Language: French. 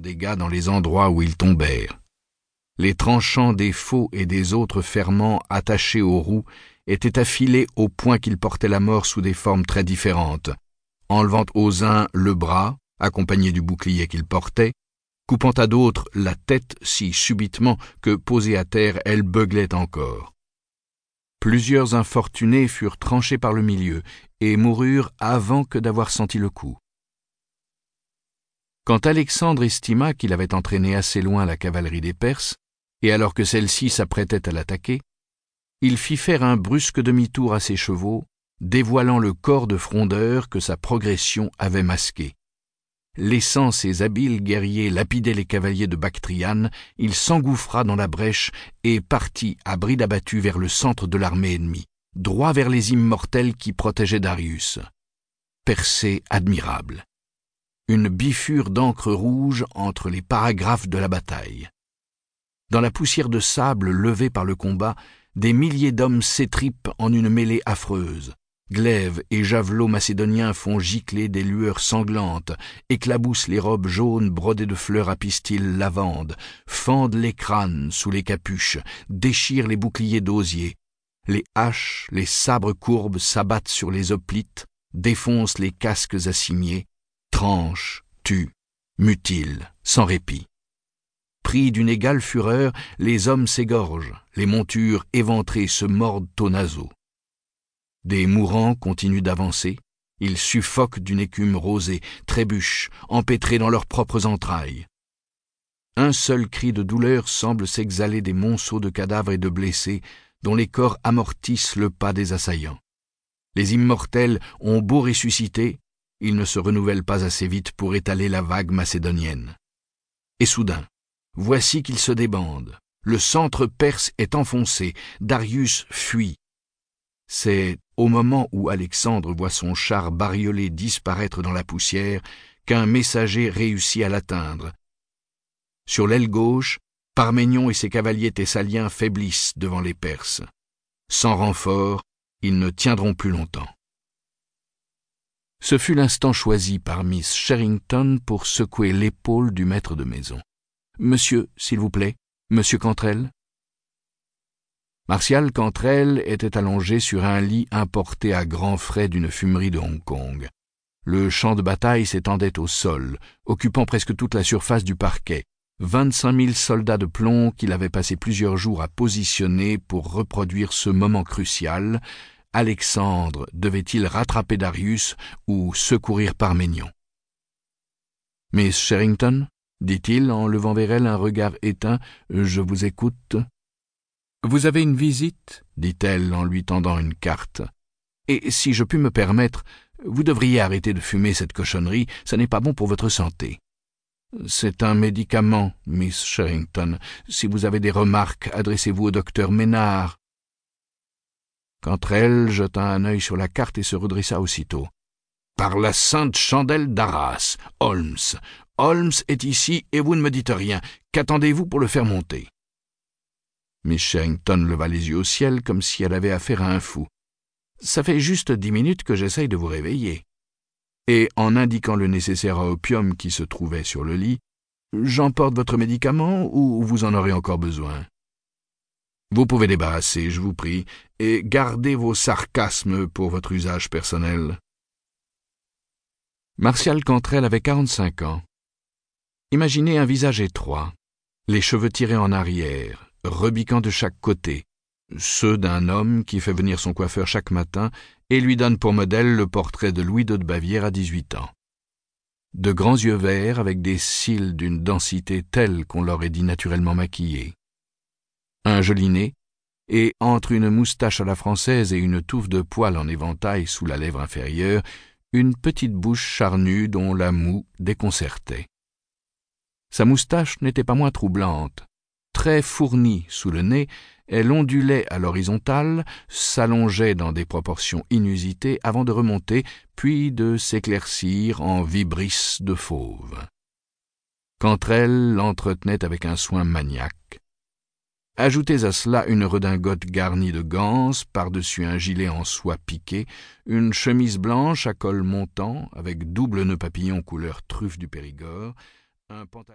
dans les endroits où ils tombèrent. Les tranchants des faux et des autres ferments attachés aux roues étaient affilés au point qu'ils portaient la mort sous des formes très différentes, enlevant aux uns le bras, accompagné du bouclier qu'ils portaient, coupant à d'autres la tête si subitement que, posée à terre, elle beuglait encore. Plusieurs infortunés furent tranchés par le milieu et moururent avant que d'avoir senti le coup. Quand Alexandre estima qu'il avait entraîné assez loin la cavalerie des Perses, et alors que celle-ci s'apprêtait à l'attaquer, il fit faire un brusque demi-tour à ses chevaux, dévoilant le corps de frondeur que sa progression avait masqué. Laissant ses habiles guerriers lapider les cavaliers de Bactriane, il s'engouffra dans la brèche et partit à bride abattue vers le centre de l'armée ennemie, droit vers les immortels qui protégeaient Darius. Percée admirable une bifure d'encre rouge entre les paragraphes de la bataille. Dans la poussière de sable levée par le combat, des milliers d'hommes s'étripent en une mêlée affreuse. Glaives et javelots macédoniens font gicler des lueurs sanglantes, éclaboussent les robes jaunes brodées de fleurs à pistil lavande, fendent les crânes sous les capuches, déchirent les boucliers d'osier. Les haches, les sabres courbes s'abattent sur les hoplites, défoncent les casques assignés, tranche, tue, mutile, sans répit. Pris d'une égale fureur, les hommes s'égorgent, les montures éventrées se mordent aux naseaux. Des mourants continuent d'avancer, ils suffoquent d'une écume rosée, trébuchent, empêtrés dans leurs propres entrailles. Un seul cri de douleur semble s'exhaler des monceaux de cadavres et de blessés, dont les corps amortissent le pas des assaillants. Les immortels ont beau ressusciter, il ne se renouvelle pas assez vite pour étaler la vague macédonienne. Et soudain, voici qu'il se débande. Le centre perse est enfoncé, Darius fuit. C'est au moment où Alexandre voit son char bariolé disparaître dans la poussière qu'un messager réussit à l'atteindre. Sur l'aile gauche, Parménion et ses cavaliers thessaliens faiblissent devant les Perses. Sans renfort, ils ne tiendront plus longtemps. Ce fut l'instant choisi par Miss Sherrington pour secouer l'épaule du maître de maison. Monsieur, s'il vous plaît, monsieur Cantrell. Martial Cantrell était allongé sur un lit importé à grands frais d'une fumerie de Hong Kong. Le champ de bataille s'étendait au sol, occupant presque toute la surface du parquet. Vingt-cinq mille soldats de plomb qu'il avait passé plusieurs jours à positionner pour reproduire ce moment crucial, Alexandre devait-il rattraper Darius ou secourir Parménion? Miss Sherrington dit-il en levant vers elle un regard éteint, je vous écoute. Vous avez une visite? dit-elle en lui tendant une carte. Et si je puis me permettre, vous devriez arrêter de fumer cette cochonnerie, ce n'est pas bon pour votre santé. C'est un médicament, Miss Sherrington. Si vous avez des remarques, adressez-vous au docteur Ménard. Cantrell jeta un œil sur la carte et se redressa aussitôt. Par la sainte chandelle d'Arras, Holmes. Holmes est ici et vous ne me dites rien. Qu'attendez-vous pour le faire monter? Miss Sherrington leva les yeux au ciel comme si elle avait affaire à un fou. Ça fait juste dix minutes que j'essaye de vous réveiller. Et en indiquant le nécessaire à opium qui se trouvait sur le lit, J'emporte votre médicament ou vous en aurez encore besoin? Vous pouvez débarrasser, je vous prie, et gardez vos sarcasmes pour votre usage personnel. Martial Cantrell avait quarante-cinq ans. Imaginez un visage étroit, les cheveux tirés en arrière, rebiquant de chaque côté, ceux d'un homme qui fait venir son coiffeur chaque matin et lui donne pour modèle le portrait de Louis de Bavière à dix-huit ans. De grands yeux verts avec des cils d'une densité telle qu'on l'aurait dit naturellement maquillés un joli nez, et entre une moustache à la française et une touffe de poils en éventail sous la lèvre inférieure, une petite bouche charnue dont la moue déconcertait. Sa moustache n'était pas moins troublante. Très fournie sous le nez, elle ondulait à l'horizontale, s'allongeait dans des proportions inusitées avant de remonter, puis de s'éclaircir en vibrisse de fauve. elle l'entretenait avec un soin maniaque. Ajoutez à cela une redingote garnie de ganses, par-dessus un gilet en soie piqué, une chemise blanche à col montant, avec double nœud papillon couleur truffe du Périgord, un pantalon